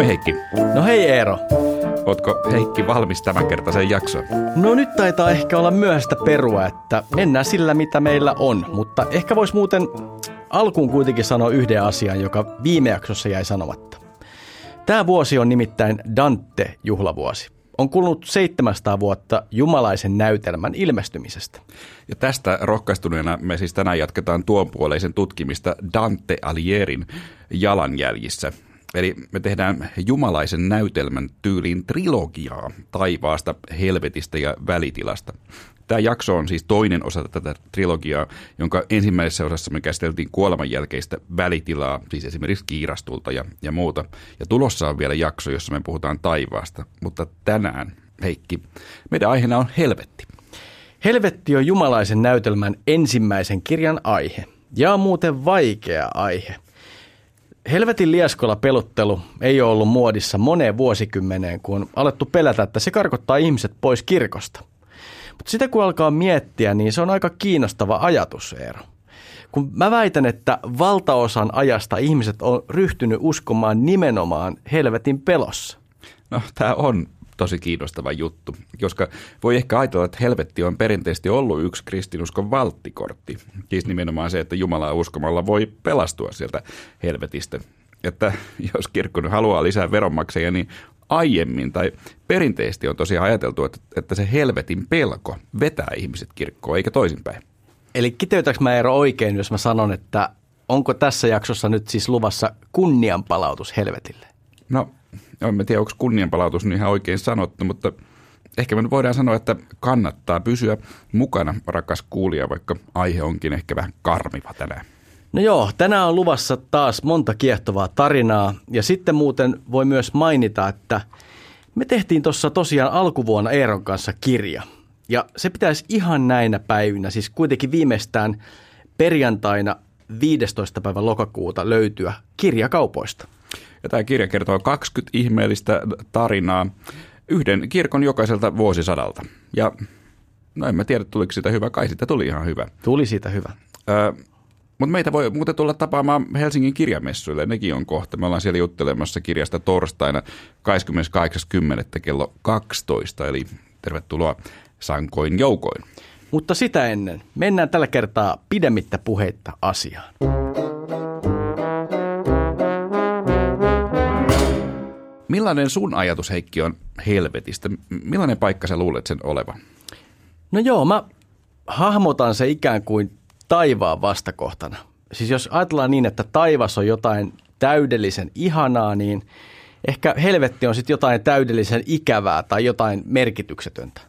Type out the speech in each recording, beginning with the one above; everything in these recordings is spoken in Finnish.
Moi Heikki. No hei Eero. Ootko Heikki valmis tämän kertaisen jaksoon? No nyt taitaa ehkä olla myöhäistä perua, että mennään sillä mitä meillä on, mutta ehkä vois muuten alkuun kuitenkin sanoa yhden asian, joka viime jaksossa jäi sanomatta. Tämä vuosi on nimittäin Dante-juhlavuosi. On kulunut 700 vuotta jumalaisen näytelmän ilmestymisestä. Ja tästä rohkaistuneena me siis tänään jatketaan tuonpuoleisen tutkimista Dante Alierin jalanjäljissä. Eli me tehdään jumalaisen näytelmän tyyliin trilogiaa taivaasta, helvetistä ja välitilasta. Tämä jakso on siis toinen osa tätä trilogiaa, jonka ensimmäisessä osassa me käsiteltiin kuoleman jälkeistä välitilaa, siis esimerkiksi kiirastulta ja, ja muuta. Ja tulossa on vielä jakso, jossa me puhutaan taivaasta. Mutta tänään, Heikki, meidän aiheena on helvetti. Helvetti on jumalaisen näytelmän ensimmäisen kirjan aihe. Ja muuten vaikea aihe. Helvetin lieskolla peluttelu ei ole ollut muodissa moneen vuosikymmeneen, kun on alettu pelätä, että se karkottaa ihmiset pois kirkosta. Mutta sitä kun alkaa miettiä, niin se on aika kiinnostava ajatus, Eero. Kun mä väitän, että valtaosan ajasta ihmiset on ryhtynyt uskomaan nimenomaan helvetin pelossa. No, tämä on tosi kiinnostava juttu, koska voi ehkä ajatella, että helvetti on perinteisesti ollut yksi kristinuskon valttikortti. Siis nimenomaan se, että Jumalaa uskomalla voi pelastua sieltä helvetistä. Että jos kirkko haluaa lisää veronmaksajia, niin aiemmin tai perinteisesti on tosiaan ajateltu, että, että se helvetin pelko vetää ihmiset kirkkoon, eikä toisinpäin. Eli kiteytäks mä Eero oikein, jos mä sanon, että onko tässä jaksossa nyt siis luvassa kunnianpalautus helvetille? No, en tiedä, onko kunnianpalautus niin ihan oikein sanottu, mutta ehkä me voidaan sanoa, että kannattaa pysyä mukana, rakas kuulija, vaikka aihe onkin ehkä vähän karmiva tänään. No joo, tänään on luvassa taas monta kiehtovaa tarinaa ja sitten muuten voi myös mainita, että me tehtiin tuossa tosiaan alkuvuonna Eeron kanssa kirja. Ja se pitäisi ihan näinä päivinä, siis kuitenkin viimeistään perjantaina 15. päivä lokakuuta löytyä kirjakaupoista. Ja tämä kirja kertoo 20 ihmeellistä tarinaa yhden kirkon jokaiselta vuosisadalta. Ja no en mä tiedä, tuliko siitä hyvä. Kai siitä tuli ihan hyvä. Tuli siitä hyvä. Öö, mutta meitä voi muuten tulla tapaamaan Helsingin kirjamessuille. Nekin on kohta. Me ollaan siellä juttelemassa kirjasta torstaina 28.10. kello 12. Eli tervetuloa sankoin joukoin. Mutta sitä ennen mennään tällä kertaa pidemmittä puheitta asiaan. Millainen sun ajatus, Heikki, on helvetistä? Millainen paikka sä luulet sen olevan? No joo, mä hahmotan se ikään kuin taivaan vastakohtana. Siis jos ajatellaan niin, että taivas on jotain täydellisen ihanaa, niin ehkä helvetti on sitten jotain täydellisen ikävää tai jotain merkityksetöntä.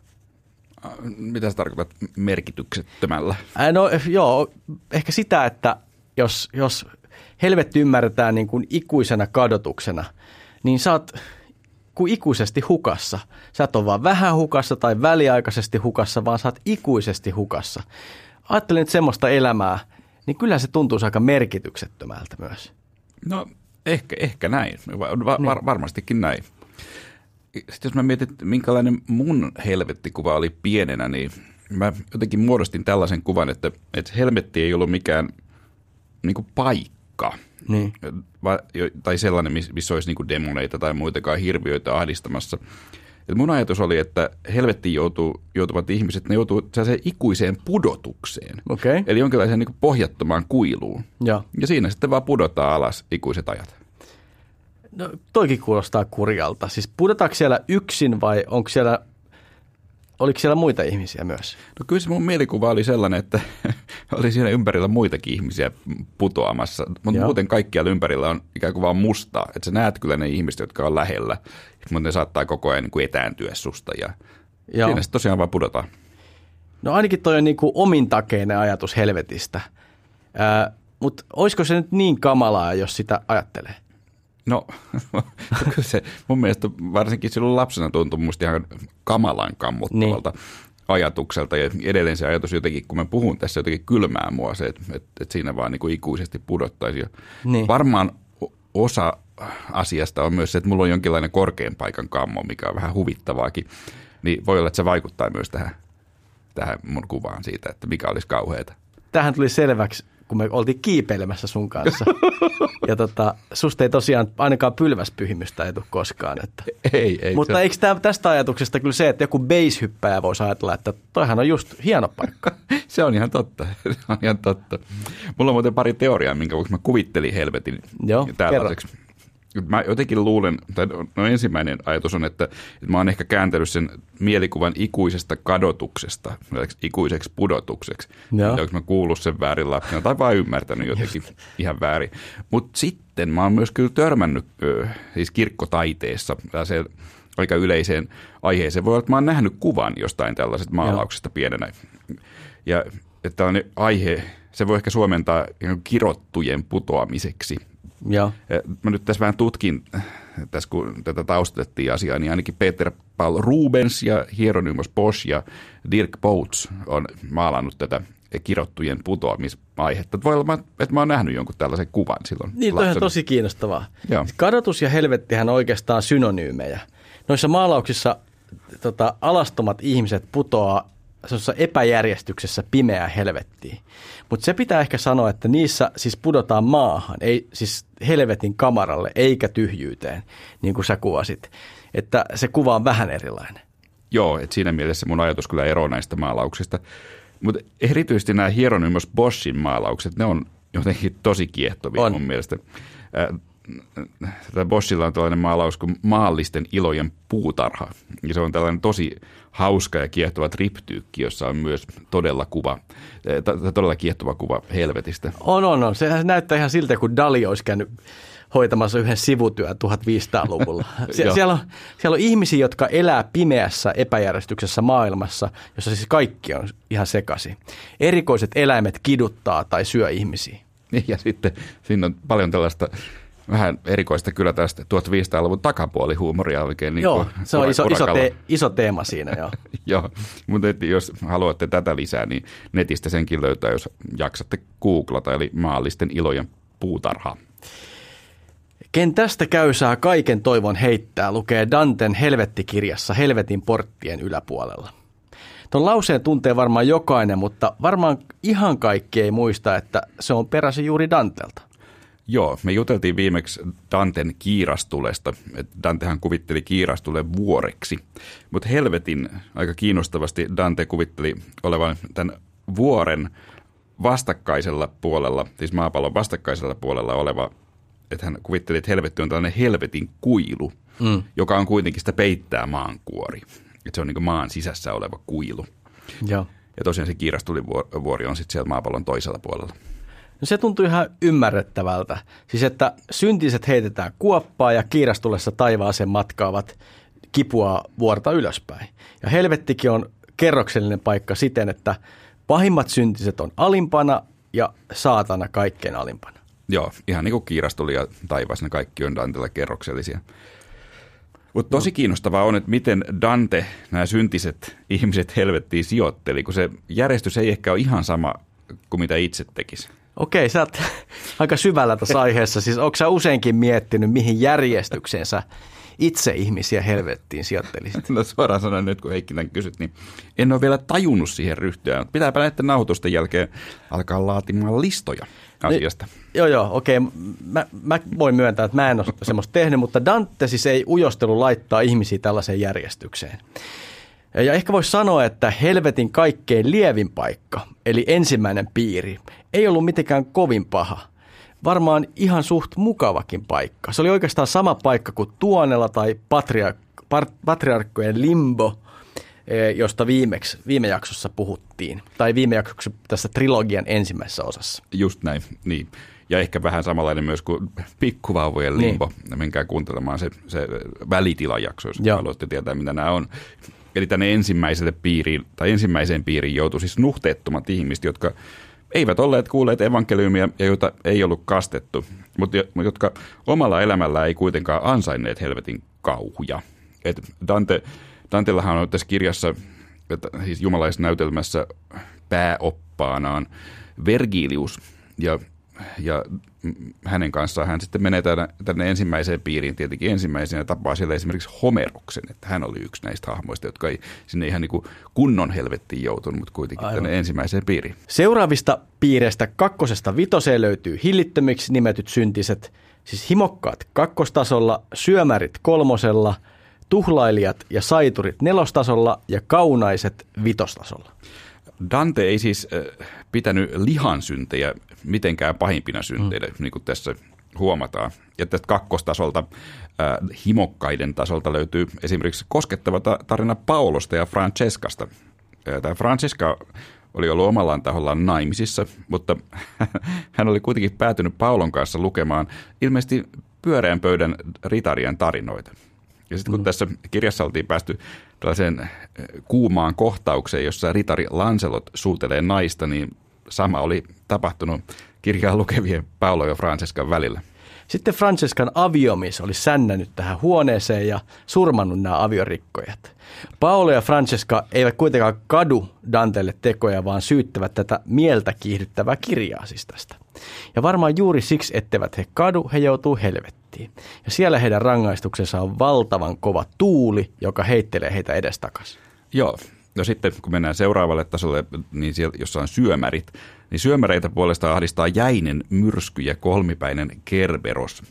Mitä sä tarkoitat merkityksettömällä? Ää, no joo, ehkä sitä, että jos, jos helvetti ymmärretään niin kuin ikuisena kadotuksena, niin sä oot kuin ikuisesti hukassa. Sä et ole vaan vähän hukassa tai väliaikaisesti hukassa, vaan sä oot ikuisesti hukassa ajattelin että semmoista elämää, niin kyllä se tuntuu aika merkityksettömältä myös. No ehkä, ehkä näin, Va- niin. var- varmastikin näin. Sitten jos mä mietin, minkälainen mun helvettikuva oli pienenä, niin mä jotenkin muodostin tällaisen kuvan, että, että helvetti ei ollut mikään niin paikka. Niin. Va- tai sellainen, missä olisi niin kuin demoneita tai muitakaan hirviöitä ahdistamassa – et mun ajatus oli, että helvettiin joutuu, joutuvat ihmiset, ne joutuu ikuiseen pudotukseen. Okay. Eli jonkinlaiseen niin pohjattomaan kuiluun. Ja. ja siinä sitten vaan pudottaa alas ikuiset ajat. No toikin kuulostaa kurjalta. Siis pudotaanko siellä yksin vai onko siellä Oliko siellä muita ihmisiä myös? No kyllä se mun mielikuva oli sellainen, että oli siinä ympärillä muitakin ihmisiä putoamassa, mutta Joo. muuten kaikkialla ympärillä on ikään kuin vaan mustaa. Että sä näet kyllä ne ihmiset, jotka on lähellä, mutta ne saattaa koko ajan niin kuin etääntyä susta ja Joo. siinä sitten tosiaan vaan pudotaan. No ainakin toi on niin kuin omintakeinen ajatus helvetistä. Äh, mutta olisiko se nyt niin kamalaa, jos sitä ajattelee? No, se mun mielestä varsinkin silloin lapsena tuntui musta ihan kamalan kammottavalta niin. ajatukselta. Ja edelleen se ajatus jotenkin, kun mä puhun tässä jotenkin kylmää mua se, että, että, että siinä vaan niin kuin ikuisesti pudottaisi. Ja niin. Varmaan osa asiasta on myös se, että mulla on jonkinlainen korkean paikan kammo, mikä on vähän huvittavaakin. Niin voi olla, että se vaikuttaa myös tähän, tähän mun kuvaan siitä, että mikä olisi kauheata. Tähän tuli selväksi kun me oltiin kiipeilemässä sun kanssa. ja tota, susta ei tosiaan ainakaan pylväspyhimystä ei tule koskaan. Että. Ei, ei. Mutta se... eikö tämä, tästä ajatuksesta kyllä se, että joku base-hyppäjä voisi ajatella, että toihan on just hieno paikka. se on ihan totta. Se on ihan totta. Mulla on muuten pari teoriaa, minkä vuoksi mä kuvittelin helvetin Joo, tällaiseksi. Mä jotenkin luulen, tai no ensimmäinen ajatus on, että, että mä oon ehkä kääntänyt sen mielikuvan ikuisesta kadotuksesta, ikuiseksi pudotukseksi. Onko mä kuullut sen väärin lapsena tai vain ymmärtänyt jotenkin Just. ihan väärin. Mutta sitten mä oon myös kyllä törmännyt siis kirkkotaiteessa se aika yleiseen aiheeseen. Voi olla, että mä oon nähnyt kuvan jostain tällaisesta maalauksesta Joo. pienenä. Ja että on aihe, se voi ehkä suomentaa kirottujen putoamiseksi – Joo. Mä nyt tässä vähän tutkin, tässä kun tätä taustatettiin asiaa, niin ainakin Peter Paul Rubens ja Hieronymus Bosch ja Dirk Boutz on maalannut tätä kirottujen putoamisaihetta. Voi olla, että mä oon nähnyt jonkun tällaisen kuvan silloin. Niin, on tosi kiinnostavaa. Joo. Kadotus ja helvettihän on oikeastaan synonyymejä. Noissa maalauksissa tota, alastomat ihmiset putoaa epäjärjestyksessä pimeää helvettiin. Mutta se pitää ehkä sanoa, että niissä siis pudotaan maahan, ei siis helvetin kamaralle eikä tyhjyyteen, niin kuin sä kuvasit. Että se kuva on vähän erilainen. Joo, että siinä mielessä mun ajatus kyllä eroaa näistä maalauksista. Mutta erityisesti nämä Hieronymus Boschin maalaukset, ne on jotenkin tosi kiehtovia on. mun mielestä. Tätä Boschilla on tällainen maalaus kuin maallisten ilojen puutarha. Ja se on tällainen tosi hauska ja kiehtova triptyykki, jossa on myös todella kuva, eh, todella kiehtova kuva helvetistä. On, on, on. Sehän näyttää ihan siltä, kun Dali olisi käynyt hoitamassa yhden sivutyön 1500-luvulla. Sie- siellä, on, siellä on ihmisiä, jotka elää pimeässä epäjärjestyksessä maailmassa, jossa siis kaikki on ihan sekaisin. Erikoiset eläimet kiduttaa tai syö ihmisiä. Ja sitten siinä on paljon tällaista vähän erikoista kyllä tästä 1500-luvun takapuolihuumoria oikein. Niin joo, se on iso, iso, te, iso teema siinä, joo. joo, mutta jos haluatte tätä lisää, niin netistä senkin löytää, jos jaksatte googlata, eli maallisten ilojen puutarha. Ken tästä käysää kaiken toivon heittää, lukee Danten helvettikirjassa Helvetin porttien yläpuolella. Tuon lauseen tuntee varmaan jokainen, mutta varmaan ihan kaikki ei muista, että se on peräisin juuri Dantelta. Joo, me juteltiin viimeksi Danten kiirastulesta. Dantehan kuvitteli kiirastulen vuoreksi, mutta helvetin aika kiinnostavasti Dante kuvitteli olevan tämän vuoren vastakkaisella puolella, siis maapallon vastakkaisella puolella oleva, että hän kuvitteli, että helvetti on tällainen helvetin kuilu, mm. joka on kuitenkin sitä peittää maankuori. Että se on niin maan sisässä oleva kuilu. Joo. Ja tosiaan se kiirastulivuori on sitten siellä maapallon toisella puolella. No se tuntuu ihan ymmärrettävältä. Siis että syntiset heitetään kuoppaa ja kiirastulessa taivaaseen matkaavat kipua vuorta ylöspäin. Ja helvettikin on kerroksellinen paikka siten, että pahimmat syntiset on alimpana ja saatana kaikkein alimpana. Joo, ihan niin kuin kiirastuli ja taivas, ne kaikki on Dantella kerroksellisia. Mutta tosi kiinnostavaa on, että miten Dante nämä syntiset ihmiset helvettiin sijoitteli, kun se järjestys ei ehkä ole ihan sama kuin mitä itse tekisi. Okei, sä oot aika syvällä tässä aiheessa. Siis onko sä useinkin miettinyt, mihin järjestykseen sä itse ihmisiä helvettiin sijoittelisit? No suoraan sanoen nyt, kun Heikki kysyt, niin en ole vielä tajunnut siihen ryhtyä. Pitääpä näiden nauhoitusten jälkeen alkaa laatimaan listoja asiasta. No, joo, joo, okei. Mä, mä voin myöntää, että mä en ole semmoista tehnyt, mutta Dante siis ei ujostelu laittaa ihmisiä tällaiseen järjestykseen. Ja ehkä voisi sanoa, että helvetin kaikkein lievin paikka, eli ensimmäinen piiri, ei ollut mitenkään kovin paha. Varmaan ihan suht mukavakin paikka. Se oli oikeastaan sama paikka kuin Tuonella tai patriark- patriarkkojen limbo, e, josta viimeksi, viime jaksossa puhuttiin. Tai viime jaksossa tässä trilogian ensimmäisessä osassa. Just näin, niin. Ja ehkä vähän samanlainen myös kuin pikkuvauvojen limbo. Niin. Menkää kuuntelemaan se, se välitilajakso, jos Joo. haluatte tietää, mitä nämä on. Eli tänne ensimmäiselle piiriin, tai ensimmäiseen piiriin joutui siis nuhteettomat ihmiset, jotka eivät olleet kuulleet evankeliumia ja joita ei ollut kastettu, mutta jotka omalla elämällä ei kuitenkaan ansainneet helvetin kauhuja. Et Dante, Dantellahan on tässä kirjassa, että siis jumalaisnäytelmässä pääoppaanaan Vergilius, ja ja hänen kanssaan hän sitten menee tänne, tänne ensimmäiseen piiriin tietenkin ensimmäisenä tapaa siellä esimerkiksi Homeruksen, että hän oli yksi näistä hahmoista, jotka ei sinne ihan niin kuin kunnon helvettiin joutunut, mutta kuitenkin Aivan. tänne ensimmäiseen piiriin. Seuraavista piireistä kakkosesta vitoseen löytyy hillittömiksi nimetyt syntiset, siis himokkaat kakkostasolla, syömärit kolmosella, tuhlailijat ja saiturit nelostasolla ja kaunaiset vitostasolla. Dante ei siis äh, pitänyt lihansyntejä mitenkään pahimpina synteinä, mm. niin kuin tässä huomataan. Ja tästä kakkostasolta, äh, himokkaiden tasolta löytyy esimerkiksi koskettava tarina Paulosta ja Francescasta. Äh, tämä Francesca oli ollut omallaan tahollaan naimisissa, mutta hän oli kuitenkin päätynyt Paulon kanssa lukemaan ilmeisesti pyöreän pöydän ritarien tarinoita. Ja sitten kun mm. tässä kirjassa oltiin päästy tällaiseen eh, kuumaan kohtaukseen, jossa ritari Lancelot suutelee naista, niin sama oli tapahtunut kirjaa lukevien Paolo ja Francescan välillä. Sitten Francescan aviomies oli sännännyt tähän huoneeseen ja surmannut nämä aviorikkojat. Paolo ja Francesca eivät kuitenkaan kadu Dantelle tekoja, vaan syyttävät tätä mieltä kiihdyttävää kirjaa siis tästä. Ja varmaan juuri siksi, etteivät he kadu, he joutuu helvettiin. Ja siellä heidän rangaistuksensa on valtavan kova tuuli, joka heittelee heitä edestakas. Joo, No sitten kun mennään seuraavalle tasolle, niin siellä, jossa on syömärit, niin syömäreitä puolestaan ahdistaa jäinen myrsky ja kolmipäinen kerberos.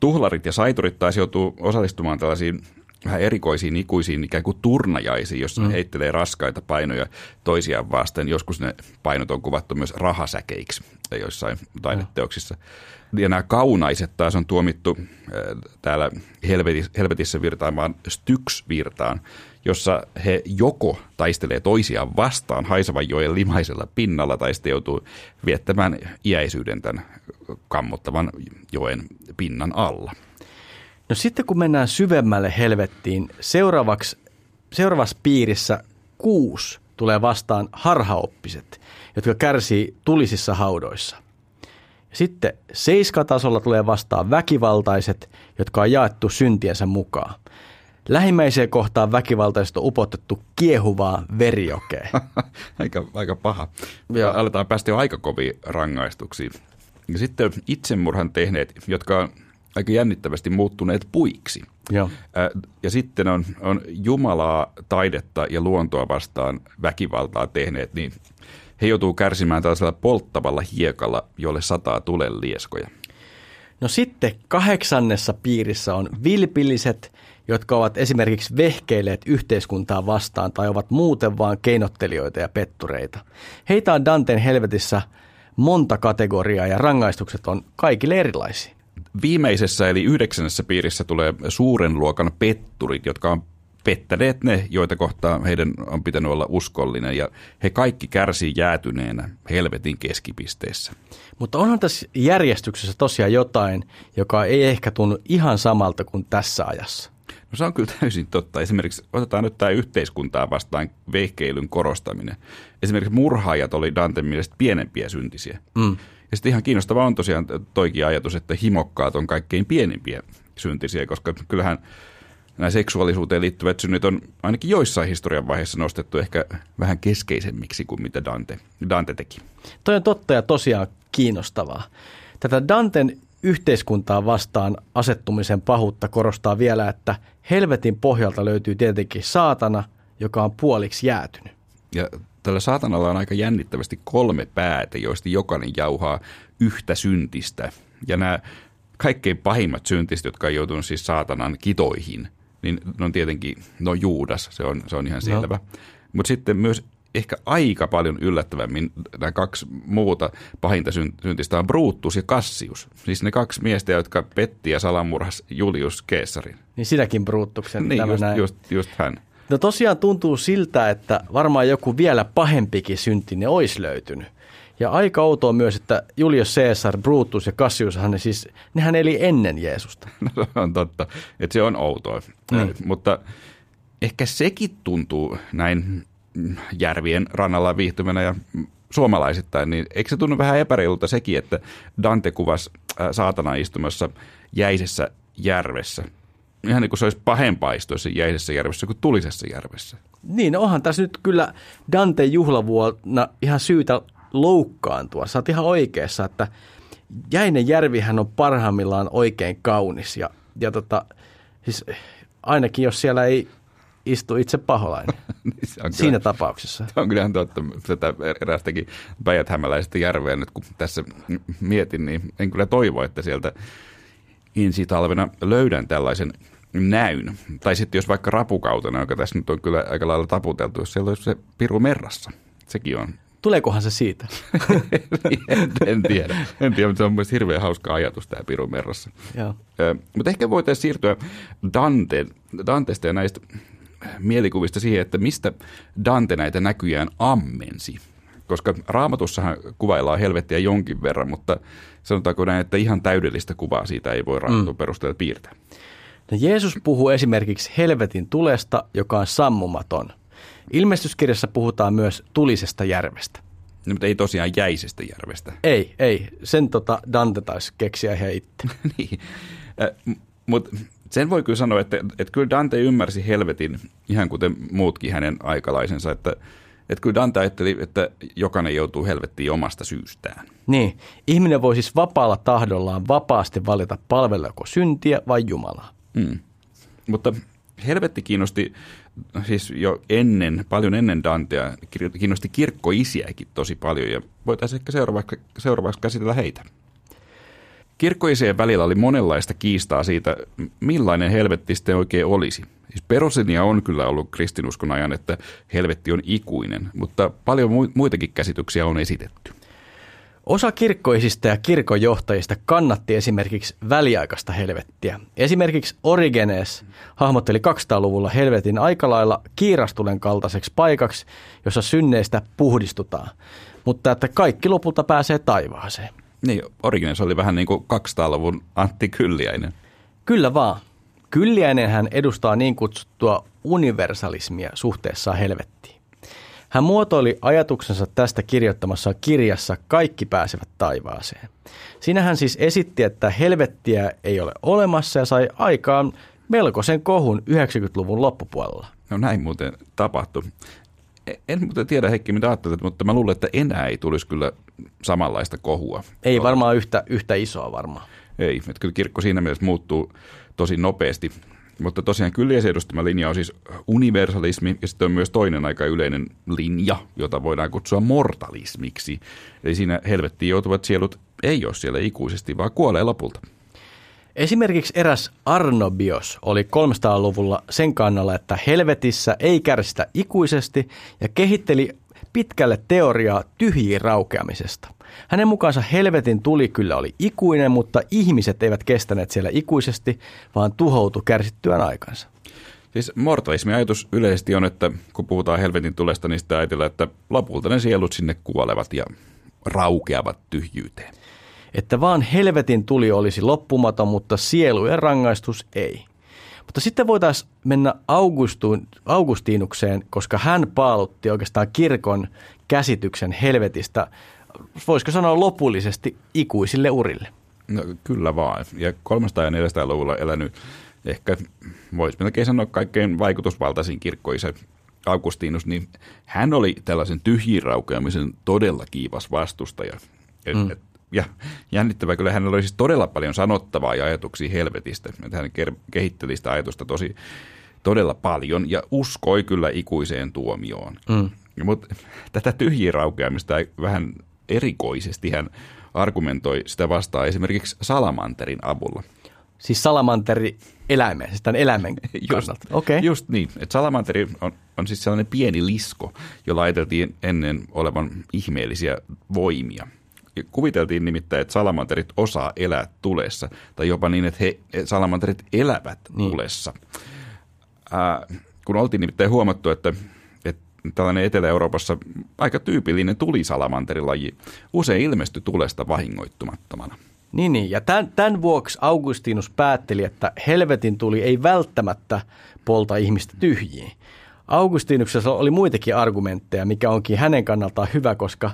Tuhlarit ja saiturit taas joutuu osallistumaan tällaisiin vähän erikoisiin ikuisiin ikään kuin turnajaisiin, jossa mm. ne heittelee raskaita painoja toisiaan vasten. Joskus ne painot on kuvattu myös rahasäkeiksi joissain taideteoksissa. Ja nämä kaunaiset taas on tuomittu äh, täällä helvetissä virtaamaan Styx-virtaan, jossa he joko taistelee toisiaan vastaan Haisavan joen limaisella pinnalla tai sitten joutuu viettämään iäisyyden tämän kammottavan joen pinnan alla. No sitten kun mennään syvemmälle helvettiin, seuraavaksi, seuraavassa piirissä kuusi tulee vastaan harhaoppiset, jotka kärsii tulisissa haudoissa. Sitten seiskatasolla tulee vastaan väkivaltaiset, jotka on jaettu syntiensä mukaan. Lähimmäiseen kohtaan väkivaltaiset on upotettu kiehuvaa verijokeen. aika, aika paha. Ja aletaan päästä jo aika kovia rangaistuksia. Ja sitten itsemurhan tehneet, jotka aika jännittävästi muuttuneet puiksi. Joo. Ja sitten on, on Jumalaa, taidetta ja luontoa vastaan väkivaltaa tehneet, niin he joutuu kärsimään tällaisella polttavalla hiekalla, jolle sataa tulen lieskoja. No sitten kahdeksannessa piirissä on vilpilliset, jotka ovat esimerkiksi vehkeilleet yhteiskuntaa vastaan tai ovat muuten vain keinottelijoita ja pettureita. Heitä on Danten helvetissä monta kategoriaa ja rangaistukset on kaikille erilaisia. Viimeisessä eli yhdeksännessä piirissä tulee suuren luokan petturit, jotka on pettäneet ne, joita kohtaan heidän on pitänyt olla uskollinen ja he kaikki kärsii jäätyneenä helvetin keskipisteessä. Mutta onhan tässä järjestyksessä tosiaan jotain, joka ei ehkä tunnu ihan samalta kuin tässä ajassa. No se on kyllä täysin totta. Esimerkiksi otetaan nyt tämä yhteiskuntaa vastaan vehkeilyn korostaminen. Esimerkiksi murhaajat oli Danten mielestä pienempiä syntisiä. Mm. Ja sitten ihan kiinnostava on tosiaan toikin ajatus, että himokkaat on kaikkein pienimpiä syntisiä, koska kyllähän nämä seksuaalisuuteen liittyvät synnit on ainakin joissain historian vaiheessa nostettu ehkä vähän keskeisemmiksi kuin mitä Dante, Dante teki. Toi on totta ja tosiaan kiinnostavaa. Tätä Danten yhteiskuntaa vastaan asettumisen pahuutta korostaa vielä, että helvetin pohjalta löytyy tietenkin saatana, joka on puoliksi jäätynyt. Ja tällä saatanalla on aika jännittävästi kolme päätä, joista jokainen jauhaa yhtä syntistä. Ja nämä kaikkein pahimmat syntistit, jotka on joutunut siis saatanan kitoihin, niin ne on tietenkin, no Juudas, se on, se on ihan no. selvä. No. Mutta sitten myös ehkä aika paljon yllättävämmin nämä kaksi muuta pahinta syntistä on Brutus ja Cassius. Siis ne kaksi miestä, jotka petti ja salamurhas Julius Caesarin. Niin sinäkin Brutuksen niin, just, näin. Just, just hän. No tosiaan tuntuu siltä, että varmaan joku vielä pahempikin syntinen olisi löytynyt. Ja aika outoa myös, että Julius Caesar, Brutus ja Cassius, ne siis, nehän eli ennen Jeesusta. No se on totta, että se on outoa. Mm. Mutta ehkä sekin tuntuu näin järvien rannalla viihtymänä ja suomalaisittain, niin eikö se tunnu vähän epäreilulta sekin, että Dante kuvasi saatana istumassa jäisessä järvessä? Ihan niin kuin se olisi pahempaa istua jäisessä järvessä kuin tulisessa järvessä. Niin, onhan tässä nyt kyllä Dante juhlavuonna ihan syytä loukkaantua. Sä oot ihan oikeassa, että jäinen järvihän on parhaimmillaan oikein kaunis ja, ja tota, siis ainakin jos siellä ei istu itse paholainen Niin se on siinä kyllä, tapauksessa. se on kyllä ihan totta. Tätä erästäkin päijät-hämäläisestä järveä nyt kun tässä mietin, niin en kyllä toivo, että sieltä ensi talvena löydän tällaisen näyn. Tai sitten jos vaikka rapukautena, joka tässä nyt on kyllä aika lailla taputeltu, jos siellä olisi se piru merrassa. Sekin on Tuleekohan se siitä? en, en tiedä. En tiedä, mutta se on mielestäni hirveän hauska ajatus tämä Piru Merrassa. Joo. Ö, mutta ehkä voitaisiin siirtyä Dante, Dantesta ja näistä mielikuvista siihen, että mistä Dante näitä näkyjään ammensi. Koska raamatussahan kuvaillaan helvettiä jonkin verran, mutta sanotaanko näin, että ihan täydellistä kuvaa siitä ei voi raamatun mm. perusteella piirtää. No Jeesus puhuu esimerkiksi helvetin tulesta, joka on sammumaton. Ilmestyskirjassa puhutaan myös tulisesta järvestä. No, mutta ei tosiaan jäisestä järvestä. Ei, ei. Sen tota Dante taisi keksiä ihan itse. niin. Mutta sen voi kyllä sanoa, että, että kyllä Dante ymmärsi helvetin ihan kuten muutkin hänen aikalaisensa, että, että kyllä Dante ajatteli, että jokainen joutuu helvettiin omasta syystään. Niin, ihminen voi siis vapaalla tahdollaan vapaasti valita palvellako syntiä vai Jumalaa. Mm. Mutta helvetti kiinnosti siis jo ennen, paljon ennen Dantea, kiinnosti kirkkoisiäkin tosi paljon ja voitaisiin ehkä seuraavaksi, seuraavaksi käsitellä heitä. Kirkkoisien välillä oli monenlaista kiistaa siitä, millainen helvetti sitten oikein olisi. Siis peruslinja on kyllä ollut kristinuskon ajan, että helvetti on ikuinen, mutta paljon muitakin käsityksiä on esitetty. Osa kirkkoisista ja kirkonjohtajista kannatti esimerkiksi väliaikaista helvettiä. Esimerkiksi Origenes hahmotteli 200-luvulla helvetin aikalailla kiirastulen kaltaiseksi paikaksi, jossa synneistä puhdistutaan, mutta että kaikki lopulta pääsee taivaaseen. Niin, Origenes oli vähän niin kuin 200-luvun Antti Kylliäinen. Kyllä vaan. Kylliäinen hän edustaa niin kutsuttua universalismia suhteessa helvettiin. Hän muotoili ajatuksensa tästä kirjoittamassa kirjassa Kaikki pääsevät taivaaseen. Siinä hän siis esitti, että helvettiä ei ole olemassa ja sai aikaan melkoisen kohun 90-luvun loppupuolella. No näin muuten tapahtui. En muuten tiedä Heikki, mitä ajattelet, mutta mä luulen, että enää ei tulisi kyllä samanlaista kohua. Ei varmaan yhtä, yhtä isoa varmaan. Ei, että kyllä kirkko siinä mielessä muuttuu tosi nopeasti. Mutta tosiaan kyllä edustama linja on siis universalismi ja sitten on myös toinen aika yleinen linja, jota voidaan kutsua mortalismiksi. Eli siinä helvettiin joutuvat sielut ei ole siellä ikuisesti, vaan kuolee lopulta. Esimerkiksi eräs Arnobios oli 300-luvulla sen kannalla, että helvetissä ei kärsitä ikuisesti ja kehitteli pitkälle teoriaa tyhjiin raukeamisesta. Hänen mukaansa helvetin tuli kyllä oli ikuinen, mutta ihmiset eivät kestäneet siellä ikuisesti, vaan tuhoutu kärsittyään aikansa. Siis mortalismin ajatus yleisesti on, että kun puhutaan helvetin tulesta, niin sitä ajatellaan, että lopulta ne sielut sinne kuolevat ja raukeavat tyhjyyteen. Että vaan helvetin tuli olisi loppumaton, mutta sielujen rangaistus ei. Mutta sitten voitaisiin mennä Augustiinukseen, koska hän paalutti oikeastaan kirkon käsityksen helvetistä, voisiko sanoa lopullisesti ikuisille urille. No, kyllä vaan. Ja 300- ja 400-luvulla elänyt ehkä, voisi melkein sanoa kaikkein vaikutusvaltaisin kirkkoisen Augustinus, niin hän oli tällaisen tyhjiraukeamisen todella kiivas vastustaja. Et, mm. et, ja jännittävää kyllä hänellä oli siis todella paljon sanottavaa ja ajatuksia helvetistä. Että hän kehitteli sitä ajatusta tosi todella paljon ja uskoi kyllä ikuiseen tuomioon. Mm. Mutta tätä tyhjiraukeamista vähän erikoisesti hän argumentoi sitä vastaan esimerkiksi salamanterin avulla. Siis salamanteri eläimen, siis tämän eläimen just, okay. just niin. Et salamanteri on, on siis sellainen pieni lisko, jolla ajateltiin ennen olevan ihmeellisiä voimia. Kuviteltiin nimittäin, että salamanterit osaa elää tulessa, tai jopa niin, että he, salamanterit elävät niin. tulessa. Äh, kun oltiin nimittäin huomattu, että tällainen Etelä-Euroopassa aika tyypillinen tulisalamanterilaji usein ilmestyi tulesta vahingoittumattomana. Niin, niin. ja tämän, tämän vuoksi Augustinus päätteli, että helvetin tuli ei välttämättä polta ihmistä tyhjiin. Augustinuksessa oli muitakin argumentteja, mikä onkin hänen kannaltaan hyvä, koska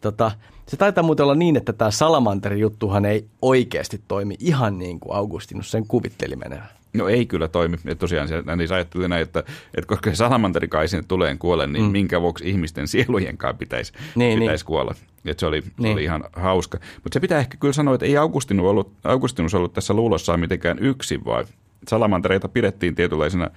tota, se taitaa muuten olla niin, että tämä salamanteri-juttuhan ei oikeasti toimi ihan niin kuin Augustinus sen kuvitteli menevän. No ei kyllä toimi. Et tosiaan siellä, niin ajatteli näin, että, että koska se salamanteri kai sinne tulee kuolle, niin mm. minkä vuoksi ihmisten sielujen kanssa pitäisi, niin, pitäisi niin. kuolla. Et se oli, niin. oli ihan hauska. Mutta se pitää ehkä kyllä sanoa, että ei Augustinus ollut, Augustinus ollut tässä luulossaan mitenkään yksin, vaan salamantereita pidettiin tietynlaisena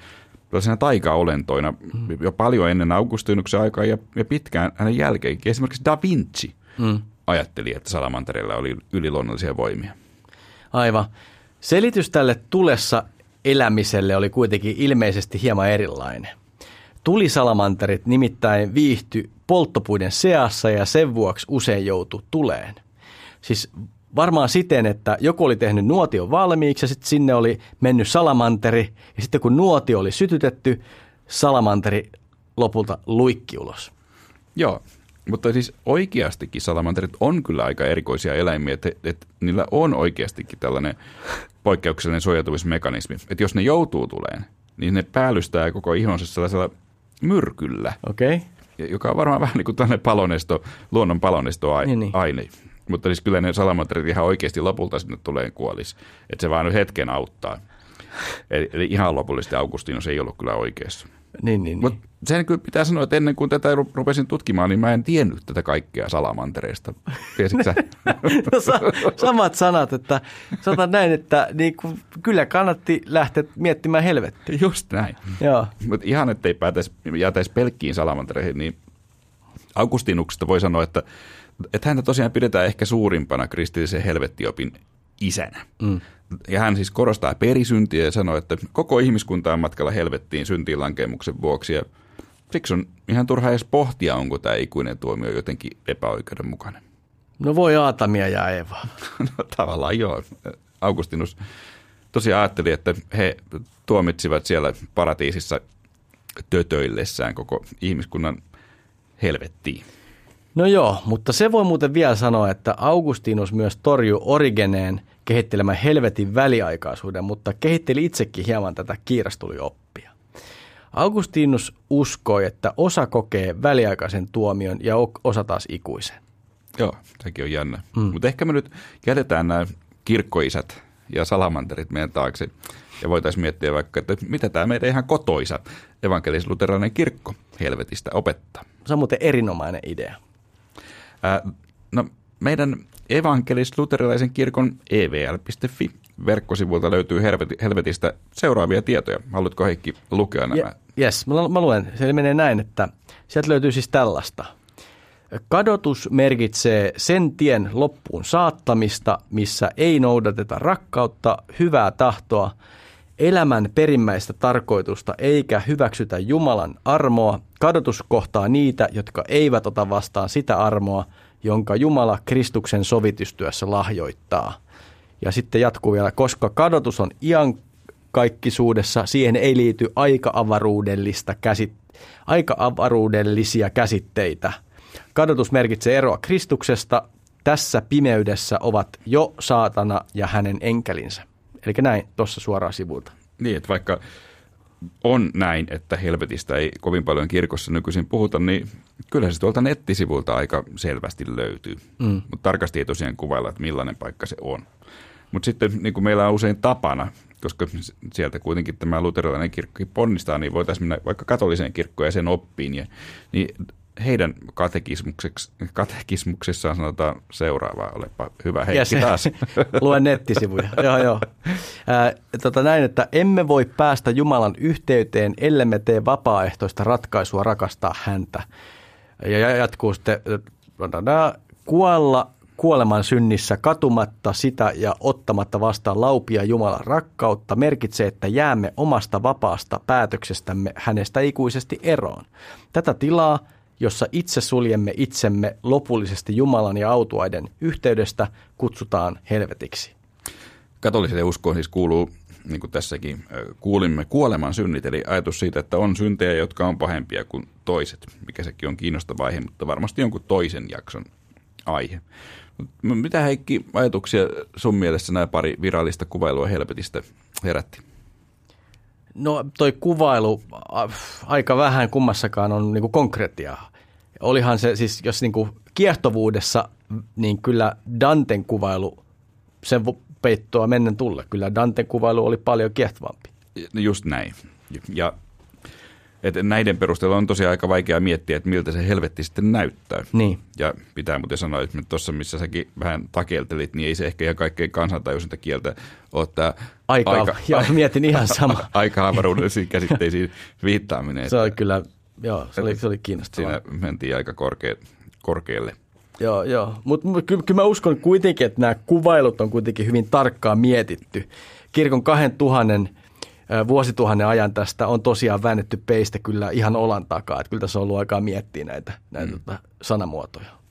tällaisena taikaolentoina mm. jo paljon ennen Augustinuksen aikaa ja, ja pitkään hänen jälkeenkin. Esimerkiksi Da Vinci mm. ajatteli, että salamantereilla oli yliluonnollisia voimia. Aivan. Selitys tälle tulessa elämiselle oli kuitenkin ilmeisesti hieman erilainen. Tulisalamanterit nimittäin viihty polttopuiden seassa ja sen vuoksi usein joutui tuleen. Siis varmaan siten, että joku oli tehnyt nuotion valmiiksi ja sitten sinne oli mennyt salamanteri ja sitten kun nuotio oli sytytetty, salamanteri lopulta luikki ulos. Joo, mutta siis oikeastikin salamanterit on kyllä aika erikoisia eläimiä, että, että niillä on oikeastikin tällainen poikkeuksellinen suojautumismekanismi. Että jos ne joutuu tuleen, niin ne päällystää koko ihonsa sellaisella myrkyllä. Okei. Okay. Joka on varmaan vähän niin kuin tällainen palonesto, luonnon palonesto niin, niin. aine. Mutta siis kyllä ne salamanterit ihan oikeasti lopulta sinne tulee kuolis. Että se vaan nyt hetken auttaa. Eli, eli ihan lopullisesti Augustinus ei ollut kyllä oikeassa. Niin, niin, Mutta niin. sen kyllä pitää sanoa, että ennen kuin tätä rupesin tutkimaan, niin mä en tiennyt tätä kaikkea salamantereista. Tiesitkö no, sa- samat sanat, että sanotaan näin, että niin kuin, kyllä kannatti lähteä miettimään helvettiä. Just näin. Joo. Mutta ihan, ettei päätäisi, jäätäisi pelkkiin salamantereihin, niin Augustinuksesta voi sanoa, että, että häntä tosiaan pidetään ehkä suurimpana kristillisen helvettiopin isänä. Mm. Ja hän siis korostaa perisyntiä ja sanoo, että koko ihmiskunta on matkalla helvettiin syntiin lankemuksen vuoksi. Ja siksi on ihan turha edes pohtia, onko tämä ikuinen tuomio jotenkin epäoikeudenmukainen. No voi Aatamia ja Eva. no tavallaan joo. Augustinus tosiaan ajatteli, että he tuomitsivat siellä paratiisissa tötöillessään koko ihmiskunnan helvettiin. No joo, mutta se voi muuten vielä sanoa, että Augustinus myös torjui Origeneen kehittelemään helvetin väliaikaisuuden, mutta kehitteli itsekin hieman tätä kiirastulioppia. Augustinus uskoi, että osa kokee väliaikaisen tuomion ja osa taas ikuisen. Joo, sekin on jännä. Mm. Mutta ehkä me nyt jätetään nämä kirkkoisät ja salamanterit meidän taakse ja voitaisiin miettiä vaikka, että mitä tämä meidän ihan kotoisa evankelis-luterilainen kirkko helvetistä opettaa. Se on muuten erinomainen idea. Ää, no, meidän evankelis-luterilaisen kirkon evl.fi verkkosivuilta löytyy helvetistä seuraavia tietoja. Haluatko Heikki lukea nämä? Yes, mä, mä luen. Se menee näin, että sieltä löytyy siis tällaista. Kadotus merkitsee sen tien loppuun saattamista, missä ei noudateta rakkautta, hyvää tahtoa, elämän perimmäistä tarkoitusta eikä hyväksytä Jumalan armoa. Kadotus kohtaa niitä, jotka eivät ota vastaan sitä armoa, jonka Jumala Kristuksen sovitustyössä lahjoittaa. Ja sitten jatkuu vielä, koska kadotus on iankaikkisuudessa, siihen ei liity aika-avaruudellista käsit, aika-avaruudellisia käsitteitä. Kadotus merkitsee eroa Kristuksesta. Tässä pimeydessä ovat jo saatana ja hänen enkelinsä. Eli näin tuossa suoraan sivulta. Niin, että vaikka on näin, että helvetistä ei kovin paljon kirkossa nykyisin puhuta, niin kyllä se tuolta nettisivuilta aika selvästi löytyy. Mm. Mutta tarkasti ei tosiaan kuvailla, että millainen paikka se on. Mutta sitten niin kuin meillä on usein tapana, koska sieltä kuitenkin tämä luterilainen kirkko ponnistaa, niin voitaisiin mennä vaikka katoliseen kirkkoon ja sen oppiin. Ja, niin heidän katekismuksessaan sanotaan seuraavaa. Olepa hyvä Heikki taas. Luen nettisivuja. joo, joo. Ää, tota näin, että emme voi päästä Jumalan yhteyteen, ellemme tee vapaaehtoista ratkaisua rakastaa häntä. Ja jatkuu sitten, kuolla kuoleman synnissä katumatta sitä ja ottamatta vastaan laupia Jumalan rakkautta merkitsee, että jäämme omasta vapaasta päätöksestämme hänestä ikuisesti eroon. Tätä tilaa jossa itse suljemme itsemme lopullisesti Jumalan ja autuaiden yhteydestä, kutsutaan helvetiksi. Katoliselle uskoon siis kuuluu, niin kuin tässäkin kuulimme, kuoleman synnit, eli ajatus siitä, että on syntejä, jotka on pahempia kuin toiset, mikä sekin on kiinnostava aihe, mutta varmasti jonkun toisen jakson aihe. Mitä Heikki ajatuksia sun mielessä nämä pari virallista kuvailua helvetistä herätti? No toi kuvailu aika vähän kummassakaan on niinku konkretiaa. Olihan se siis, jos niinku kiehtovuudessa, niin kyllä Danten kuvailu, sen peittoa mennen tulle. Kyllä Danten kuvailu oli paljon kiehtovampi. Just näin. Ja että näiden perusteella on tosiaan aika vaikea miettiä, että miltä se helvetti sitten näyttää. Niin. Ja pitää muuten sanoa, että tuossa missä säkin vähän takeltelit, niin ei se ehkä ihan kaikkein kansantajuisinta kieltä ole tämä aika, aika, ja mietin ihan sama. aika-avaruudellisiin käsitteisiin viittaaminen. Se oli kyllä, joo, se oli, se oli kiinnostavaa. Siinä mentiin aika korkea, korkealle. Joo, joo. Mutta mut, kyllä, kyllä mä uskon kuitenkin, että nämä kuvailut on kuitenkin hyvin tarkkaan mietitty. Kirkon kahden tuhannen vuosituhannen ajan tästä on tosiaan väännetty peistä kyllä ihan olan takaa. Että kyllä tässä on ollut aikaa miettiä näitä, näitä mm. Tota sanamuotoja.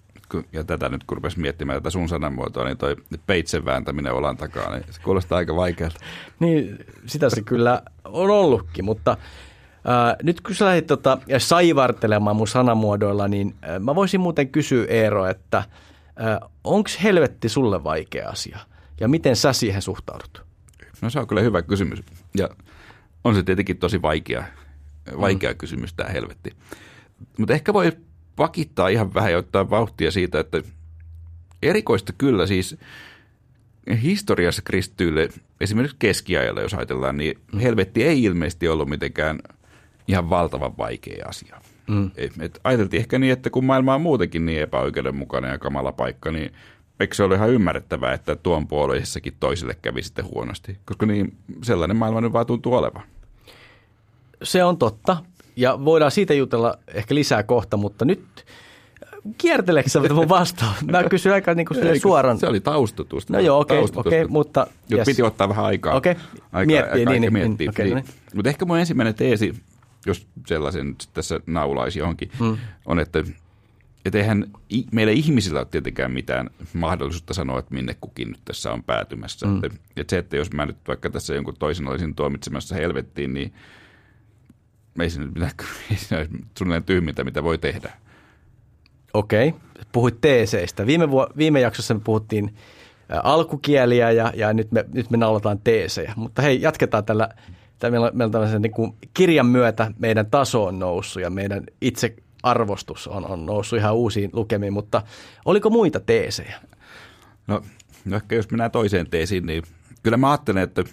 Ja tätä nyt kun rupesi miettimään tätä sun sanamuotoa, niin toi peitsen vääntäminen olan takaa, niin se kuulostaa aika vaikealta. Niin, sitä se kyllä on ollutkin, mutta ää, nyt kun sä lähdit tota, saivartelemaan mun sanamuodoilla, niin ää, mä voisin muuten kysyä Eero, että onko helvetti sulle vaikea asia? Ja miten sä siihen suhtaudut? No se on kyllä hyvä kysymys. Ja on se tietenkin tosi vaikea, vaikea mm. kysymys tämä helvetti. Mutta ehkä voi pakittaa ihan vähän ja ottaa vauhtia siitä, että erikoista kyllä siis historiassa kristyille, esimerkiksi keskiajalla jos ajatellaan, niin mm. helvetti ei ilmeisesti ollut mitenkään ihan valtavan vaikea asia. Mm. Et, et ajateltiin ehkä niin, että kun maailma on muutenkin niin epäoikeudenmukainen ja kamala paikka, niin eikö se ole ihan ymmärrettävää, että tuon puolueissakin toisille kävi sitten huonosti? Koska niin, sellainen maailma nyt vaan tuntuu olevan. Se on totta. Ja voidaan siitä jutella ehkä lisää kohta, mutta nyt kierteleekö sä mun vastaan? Mä kysyn aika niin kuin suoraan. Se oli taustutus. No joo, okei, okay, okay, mutta... Yes. Piti ottaa vähän aikaa. Okei, okay. aikaa, miettiä, aikaa, niin, niin, miettiä. okay, niin. Mutta ehkä mun ensimmäinen teesi, jos sellaisen tässä naulaisi johonkin, hmm. on, että että eihän meillä ihmisillä ole tietenkään mitään mahdollisuutta sanoa, että minne kukin nyt tässä on päätymässä. Mm. Että, että se, että jos mä nyt vaikka tässä jonkun toisen olisin tuomitsemassa helvettiin, niin ei se nyt mitään, suunnilleen tyhmintä, mitä voi tehdä. Okei, puhuit teeseistä. Viime, vuo, viime jaksossa me puhuttiin alkukieliä ja, ja nyt, me, nyt me naulataan teesejä. Mutta hei, jatketaan tällä. Meillä, meillä on niin kuin kirjan myötä meidän taso on noussut ja meidän itse arvostus on, on noussut ihan uusiin lukemiin, mutta oliko muita teesejä? No, no ehkä jos mennään toiseen teesiin, niin kyllä mä ajattelen, että,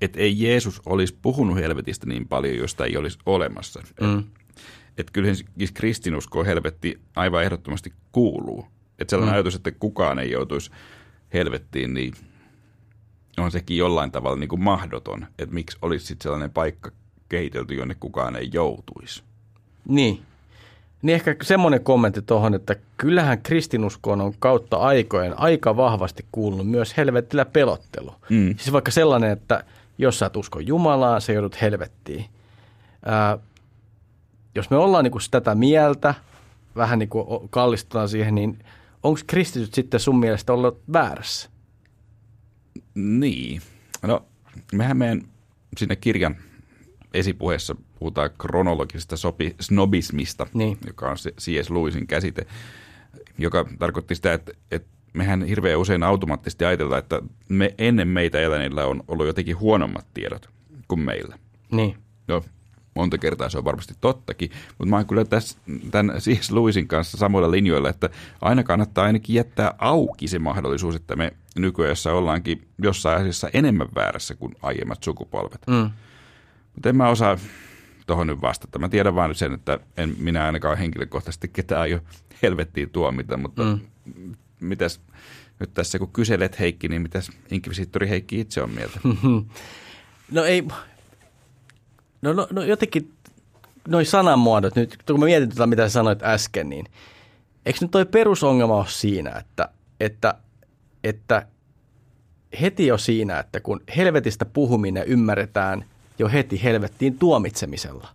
että ei Jeesus olisi puhunut helvetistä niin paljon, josta ei olisi olemassa. Mm. Että et kyllä siis kristinusko helvetti aivan ehdottomasti kuuluu. Että sellainen mm. ajatus, että kukaan ei joutuisi helvettiin, niin on sekin jollain tavalla niin kuin mahdoton. Että miksi olisi sitten sellainen paikka kehitelty, jonne kukaan ei joutuisi. Niin. Niin ehkä semmoinen kommentti tuohon, että kyllähän kristinuskoon on kautta aikojen aika vahvasti kuulunut myös helvetillä pelottelu. Mm. Siis vaikka sellainen, että jos sä et usko Jumalaa, sä joudut helvettiin. Ää, jos me ollaan niinku tätä mieltä, vähän niin kuin kallistutaan siihen, niin onko kristityt sitten sun mielestä ollut väärässä? Niin. No, mehän meidän sinne kirjan esipuheessa puhutaan kronologisesta sopi, snobismista, niin. joka on C.S. Lewisin käsite, joka tarkoitti sitä, että, että mehän hirveän usein automaattisesti ajatellaan, että me ennen meitä eläneillä on ollut jotenkin huonommat tiedot kuin meillä. Niin. No, monta kertaa se on varmasti tottakin, mutta mä oon kyllä tässä, tämän C.S. Lewisin kanssa samoilla linjoilla, että aina kannattaa ainakin jättää auki se mahdollisuus, että me nykyajassa ollaankin jossain asiassa enemmän väärässä kuin aiemmat sukupolvet. Mm. Mutta en mä osaa tuohon nyt vastata. Mä tiedän vaan nyt sen, että en minä ainakaan henkilökohtaisesti ketään jo helvettiin tuomita, mutta mm. mitäs nyt tässä kun kyselet Heikki, niin mitäs inkvisiittori Heikki itse on mieltä? No ei, no, no, no jotenkin noi sanamuodot nyt, kun mä mietin tuota, mitä sanoit äsken, niin eikö nyt toi perusongelma ole siinä, että, että, että heti jo siinä, että kun helvetistä puhuminen ymmärretään – jo heti helvettiin tuomitsemisella.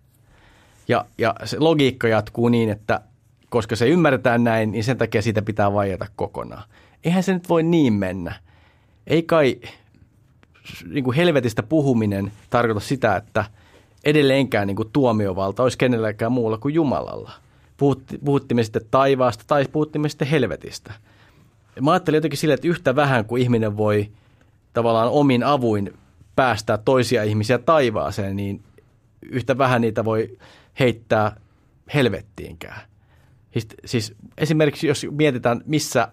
Ja, ja se logiikka jatkuu niin, että koska se ymmärretään näin, niin sen takia siitä pitää vaieta kokonaan. Eihän se nyt voi niin mennä. Ei kai niin kuin helvetistä puhuminen tarkoita sitä, että edelleenkään niin kuin tuomiovalta olisi kenelläkään muulla kuin Jumalalla. Puhutti, puhuttimme sitten taivaasta tai puhuttimme sitten helvetistä. Mä ajattelin jotenkin sille, että yhtä vähän kuin ihminen voi tavallaan omin avuin päästää toisia ihmisiä taivaaseen, niin yhtä vähän niitä voi heittää helvettiinkään. Siis, siis esimerkiksi jos mietitään, missä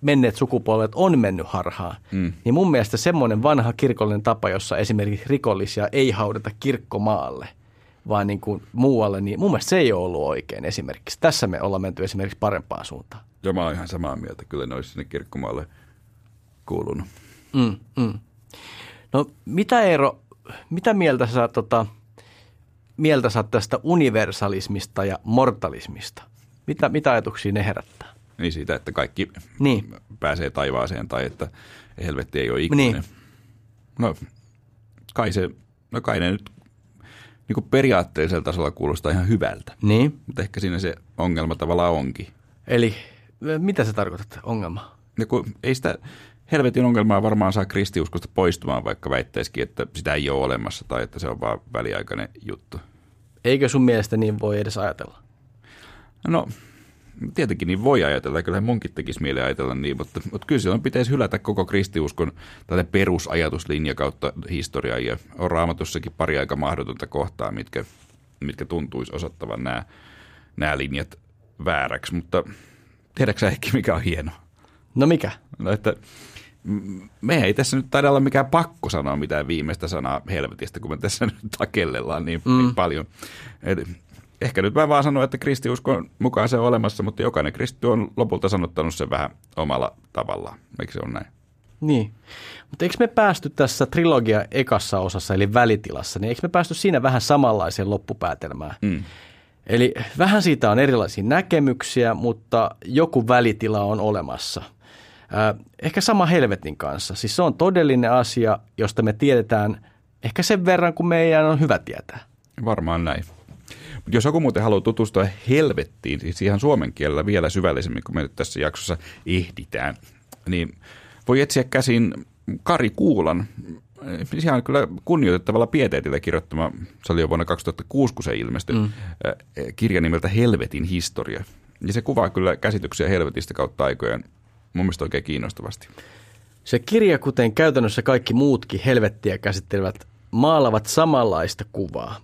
menneet sukupolvet on mennyt harhaan, mm. niin mun mielestä semmoinen vanha kirkollinen tapa, jossa esimerkiksi rikollisia ei haudata kirkkomaalle, vaan niin kuin muualle, niin mun mielestä se ei ole ollut oikein esimerkiksi. Tässä me ollaan menty esimerkiksi parempaan suuntaan. Joo, mä oon ihan samaa mieltä. Kyllä ne olisi sinne kirkkomaalle kuulunut. Mm, mm. No mitä Eero, mitä mieltä sä, tota, mieltä sä tästä universalismista ja mortalismista? Mitä, mitä ajatuksia ne herättää? Niin siitä, että kaikki niin. pääsee taivaaseen tai että helvetti ei ole ikuinen. Niin. No kai se, no kai ne nyt niin kuin periaatteellisella tasolla kuulostaa ihan hyvältä. Niin. Mutta ehkä siinä se ongelma tavallaan onkin. Eli mitä se tarkoittaa, ongelma? Ja kun ei sitä helvetin ongelmaa varmaan saa kristiuskosta poistumaan, vaikka väittäisikin, että sitä ei ole olemassa tai että se on vain väliaikainen juttu. Eikö sun mielestä niin voi edes ajatella? No tietenkin niin voi ajatella, kyllä munkin tekisi mieleen ajatella niin, mutta, mutta kyllä silloin pitäisi hylätä koko kristiuskon tätä perusajatuslinja kautta historiaa ja on raamatussakin pari aika mahdotonta kohtaa, mitkä, mitkä tuntuisi osoittavan nämä, nämä linjat vääräksi, mutta tiedätkö ehkä mikä on hieno? No mikä? No että me ei tässä nyt taida olla mikään pakko sanoa mitään viimeistä sanaa helvetistä, kun me tässä nyt takellellaan niin, mm. niin paljon. Et ehkä nyt mä vaan sanon, että kristiuskon mukaan se on olemassa, mutta jokainen kristi on lopulta sanottanut sen vähän omalla tavallaan. Eikö se ole näin? Niin. Mutta eikö me päästy tässä trilogia ekassa osassa, eli välitilassa, niin eikö me päästy siinä vähän samanlaiseen loppupäätelmään? Mm. Eli vähän siitä on erilaisia näkemyksiä, mutta joku välitila on olemassa. Ehkä sama helvetin kanssa. Siis se on todellinen asia, josta me tiedetään ehkä sen verran, kun meidän on hyvä tietää. Varmaan näin. Jos joku muuten haluaa tutustua helvettiin, siis ihan suomen kielellä vielä syvällisemmin, kun me nyt tässä jaksossa ehditään, niin voi etsiä käsin Kari Kuulan, ihan kyllä kunnioitettavalla pieteetillä kirjoittama, se oli jo vuonna 2006, kun se ilmestyi, mm. kirja nimeltä Helvetin historia. Ja se kuvaa kyllä käsityksiä helvetistä kautta aikojen mun mielestä oikein kiinnostavasti. Se kirja, kuten käytännössä kaikki muutkin helvettiä käsittelevät, maalavat samanlaista kuvaa.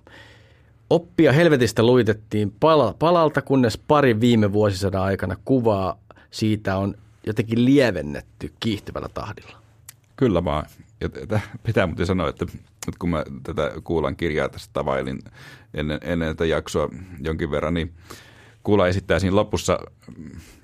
Oppia helvetistä luitettiin pala- palalta, kunnes pari viime vuosisadan aikana kuvaa siitä on jotenkin lievennetty kiihtyvällä tahdilla. Kyllä vaan. Ja pitää muuten sanoa, että, että kun mä tätä kuulan kirjaa tästä tavailin ennen, ennen tätä jaksoa jonkin verran, niin Kuula esittää siinä lopussa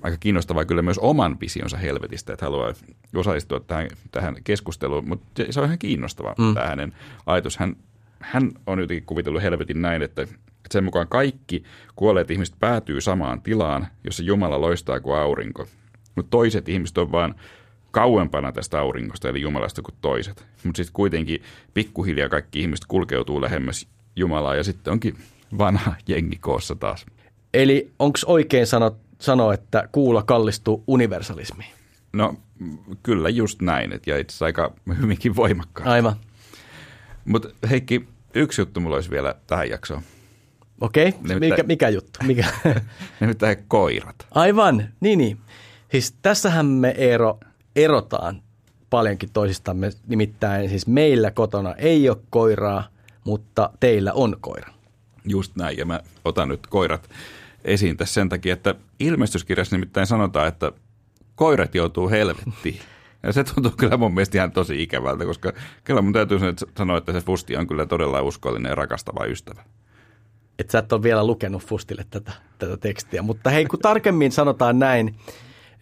aika kiinnostavaa kyllä myös oman visionsa helvetistä, että haluaa osallistua tähän, tähän keskusteluun, mutta se on ihan kiinnostava mm. tämä hänen ajatus. Hän hän on jotenkin kuvitellut helvetin näin, että sen mukaan kaikki kuolleet ihmiset päätyy samaan tilaan, jossa Jumala loistaa kuin aurinko. Mutta toiset ihmiset on vaan kauempana tästä aurinkosta, eli Jumalasta kuin toiset. Mutta sitten kuitenkin pikkuhiljaa kaikki ihmiset kulkeutuu lähemmäs Jumalaa ja sitten onkin vanha jengi koossa taas. Eli onko oikein sano, sanoa, että kuulla kallistuu universalismiin? No kyllä just näin, et ja itse asiassa aika hyvinkin voimakkaan. Aivan. Mutta Heikki, yksi juttu mulla olisi vielä tähän jaksoon. Okei, okay. mikä, mikä juttu? Mikä? Nimittäin koirat. Aivan, niin niin. Siis tässähän me Eero erotaan paljonkin toisistamme. Nimittäin siis meillä kotona ei ole koiraa, mutta teillä on koira. Just näin, ja mä otan nyt koirat esiin tässä sen takia, että ilmestyskirjassa nimittäin sanotaan, että koirat joutuu helvettiin. Ja se tuntuu kyllä mun mielestä ihan tosi ikävältä, koska kyllä mun täytyy sanoa, että se Fusti on kyllä todella uskollinen ja rakastava ystävä. Et sä et ole vielä lukenut Fustille tätä, tätä tekstiä, mutta hei kun tarkemmin sanotaan näin,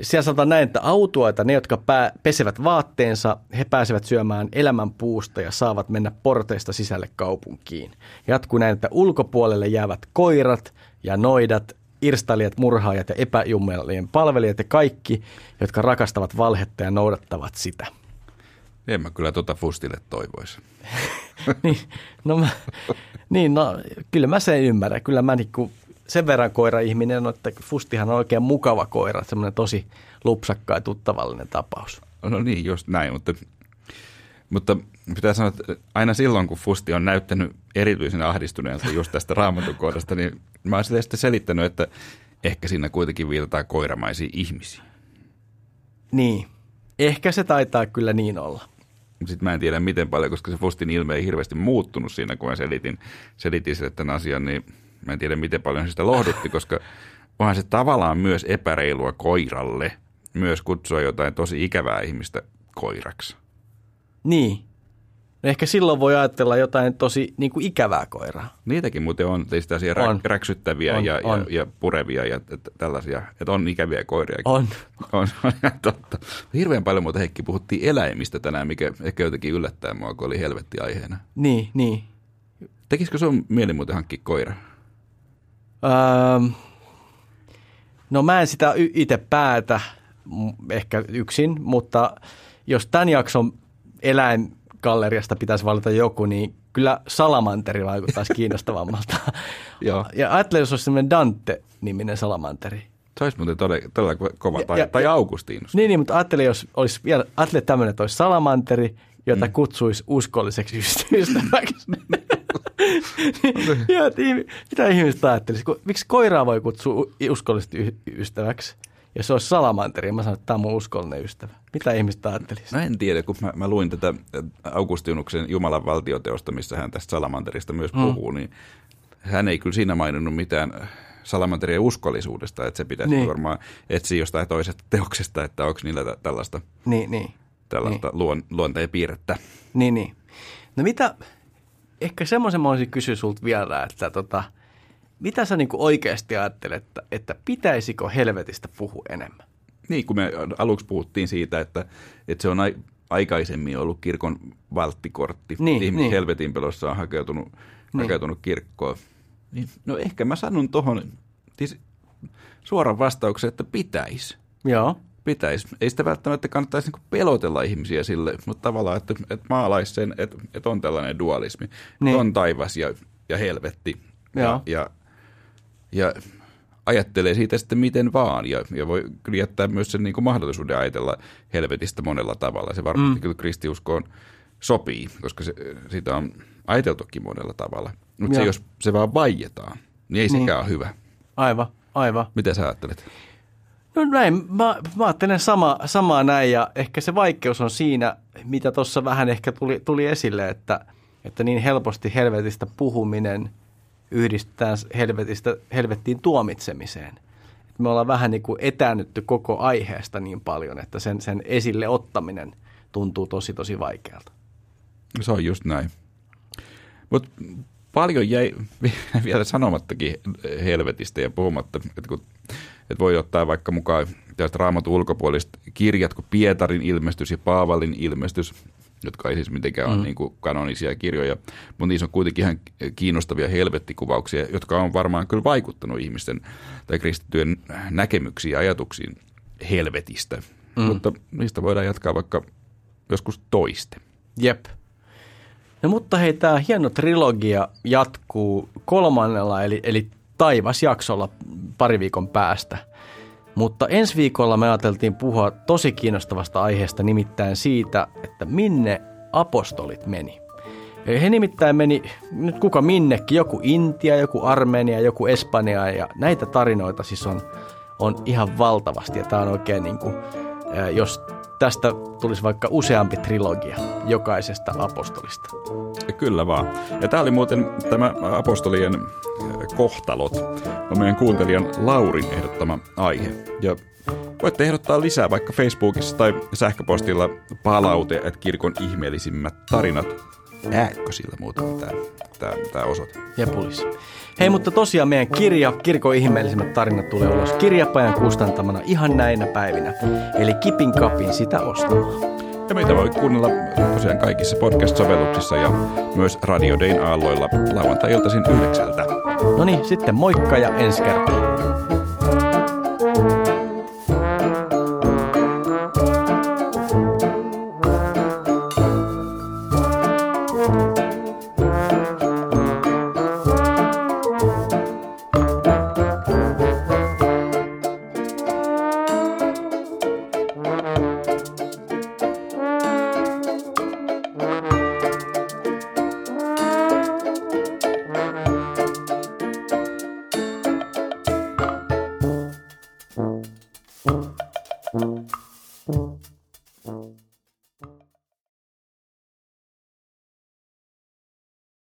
siellä sanotaan näin, että autuaita, ne jotka pää, pesevät vaatteensa, he pääsevät syömään elämän puusta ja saavat mennä porteista sisälle kaupunkiin. Jatkuu näin, että ulkopuolelle jäävät koirat ja noidat irstailijat, murhaajat ja epäjummelien palvelijat ja kaikki, jotka rakastavat valhetta ja noudattavat sitä. En mä kyllä tuota Fustille toivoisi. niin, no mä, niin, no kyllä mä sen ymmärrän. Kyllä mä niinku sen verran koira-ihminen on, että Fustihan on oikein mukava koira, semmoinen tosi lupsakka ja tuttavallinen tapaus. No niin, just näin, mutta, mutta pitää sanoa, että aina silloin, kun Fusti on näyttänyt erityisen ahdistuneelta just tästä raamatukohdasta, niin mä oon sitten selittänyt, että ehkä siinä kuitenkin viitataan koiramaisiin ihmisiin. Niin, ehkä se taitaa kyllä niin olla. Sitten mä en tiedä miten paljon, koska se Fustin ilme ei hirveästi muuttunut siinä, kun mä selitin, selitin sille tämän asian, niin mä en tiedä miten paljon se sitä lohdutti, koska onhan se tavallaan myös epäreilua koiralle, myös kutsua jotain tosi ikävää ihmistä koiraksi. Niin. Ehkä silloin voi ajatella jotain tosi niin kuin ikävää koiraa. Niitäkin muuten on, tällaisia On. räksyttäviä On, ja, on. Ja, ja purevia ja t- tällaisia, että on ikäviä koiria. On. On, on ihan totta. Hirveän paljon muuten Heikki puhuttiin eläimistä tänään, mikä ehkä jotenkin yllättää mua, kun oli helvetti aiheena. Niin, niin. Tekisikö sun mieli muuten hankkia koira? Öö, no mä en sitä itse päätä, ehkä yksin, mutta jos tämän jakson eläingalleriasta pitäisi valita joku, niin kyllä salamanteri vaikuttaisi kiinnostavammalta. Joo. Ja ajattelen, jos olisi semmoinen Dante-niminen salamanteri. Se olisi muuten todella, todella kova. Ja- Tai, ja- tai Augustinus. Niin, niin, mutta ajattelin, jos olisi vielä, ajattelin tämmöinen, että olisi salamanteri, jota Mm. kutsuisi uskolliseksi ystä- ystäväksi. ja, mitä ihmiset ajattelisi? Miksi koiraa voi kutsua uskollisesti ystäväksi? Jos se olisi salamanteri, ja mä sanon, että tämä on mun uskollinen ystävä. Mitä ihmiset ajattelisi? No en tiedä, kun mä, mä luin tätä Augustinuksen Jumalan valtioteosta, missä hän tästä salamanterista myös Mm. puhuu, niin hän ei kyllä siinä maininnut mitään salamanterien uskollisuudesta, että se pitäisi Niin. niin. varmaan etsiä jostain toisesta teoksesta, että onko niillä tä- tällaista, Niin, niin. tällaista niin. luon, luonteen piirrettä. Niin, niin. No mitä, ehkä semmoisen mä olisin kysyä sulta vielä, että tota, mitä sä niinku oikeasti ajattelet, että, että pitäisikö helvetistä puhua enemmän? Niin, kun me aluksi puhuttiin siitä, että, että se on ai, aikaisemmin ollut kirkon valttikortti. Niin, Ihmiset niin. helvetin pelossa on hakeutunut, Niin. niin. hakeutunut kirkkoon. Niin, no ehkä mä sanon tuohon siis suoran vastauksen, että pitäisi. Joo. Pitäisi. Ei sitä välttämättä kannattaisi niinku pelotella ihmisiä sille, mutta tavallaan, että, että maalaisi sen, että, että on tällainen dualismi. Niin. On taivas ja, ja helvetti. Ja, ja, ja ajattelee siitä sitten miten vaan. Ja, ja voi kyllä jättää myös sen niin kuin mahdollisuuden ajatella helvetistä monella tavalla. Se varmasti Mm. kyllä kristiuskoon sopii, koska se, sitä on ajateltukin monella tavalla. Mutta se, jos se vaan vaietaan, niin ei Niin. sekään ole hyvä. Aivan, aivan. Mitä sä ajattelet? No näin, mä, mä ajattelen sama, samaa näin ja ehkä se vaikeus on siinä, mitä tuossa vähän ehkä tuli, tuli esille, että, että niin helposti helvetistä puhuminen yhdistetään helvetistä, helvettiin tuomitsemiseen. Me ollaan vähän niin kuin etäännytty koko aiheesta niin paljon, että sen, sen esille ottaminen tuntuu tosi tosi vaikealta. Se on just näin. Mutta paljon jäi vi- vielä sanomattakin helvetistä ja puhumatta, että kun että voi ottaa vaikka mukaan tästä raamatun ulkopuoliset kirjat, kuin Pietarin ilmestys ja Paavalin ilmestys, jotka ei siis mitenkään mm. ole niin kuin kanonisia kirjoja, mutta niissä on kuitenkin ihan kiinnostavia helvettikuvauksia, jotka on varmaan kyllä vaikuttanut ihmisten tai kristittyjen näkemyksiin ja ajatuksiin helvetistä. Mm. Mutta niistä voidaan jatkaa vaikka joskus toiste. Jep. No mutta hei, tämä hieno trilogia jatkuu kolmannella, eli, eli taivasjaksolla pari viikon päästä. Mutta ensi viikolla me ajateltiin puhua tosi kiinnostavasta aiheesta, nimittäin siitä, että minne apostolit meni. He nimittäin meni, nyt kuka minnekin, joku Intia, joku Armenia, joku Espanja ja näitä tarinoita siis on, on ihan valtavasti ja tämä on oikein niin kuin, jos tästä tulisi vaikka useampi trilogia jokaisesta apostolista. Kyllä vaan. Ja tämä oli muuten tämä apostolien äh, kohtalot, on meidän kuuntelijan Laurin ehdottama aihe. Ja voitte ehdottaa lisää vaikka Facebookissa tai sähköpostilla palaute, että kirkon ihmeellisimmät tarinat. Ääkö sillä muuten tämä, tämä, tämä osoite? Jepulis. Hei, mutta tosiaan meidän kirja, Kirkon ihmeellisimmät tarinat, tulee ulos kirjapajan kustantamana ihan näinä päivinä. Eli kipin kapin sitä ostamaan. Ja meitä voi kuunnella tosiaan kaikissa podcast-sovelluksissa ja myös Radio Dayn aalloilla lauantai-iltaisin yhdeksältä. No niin, sitten moikka ja ensi kertaa.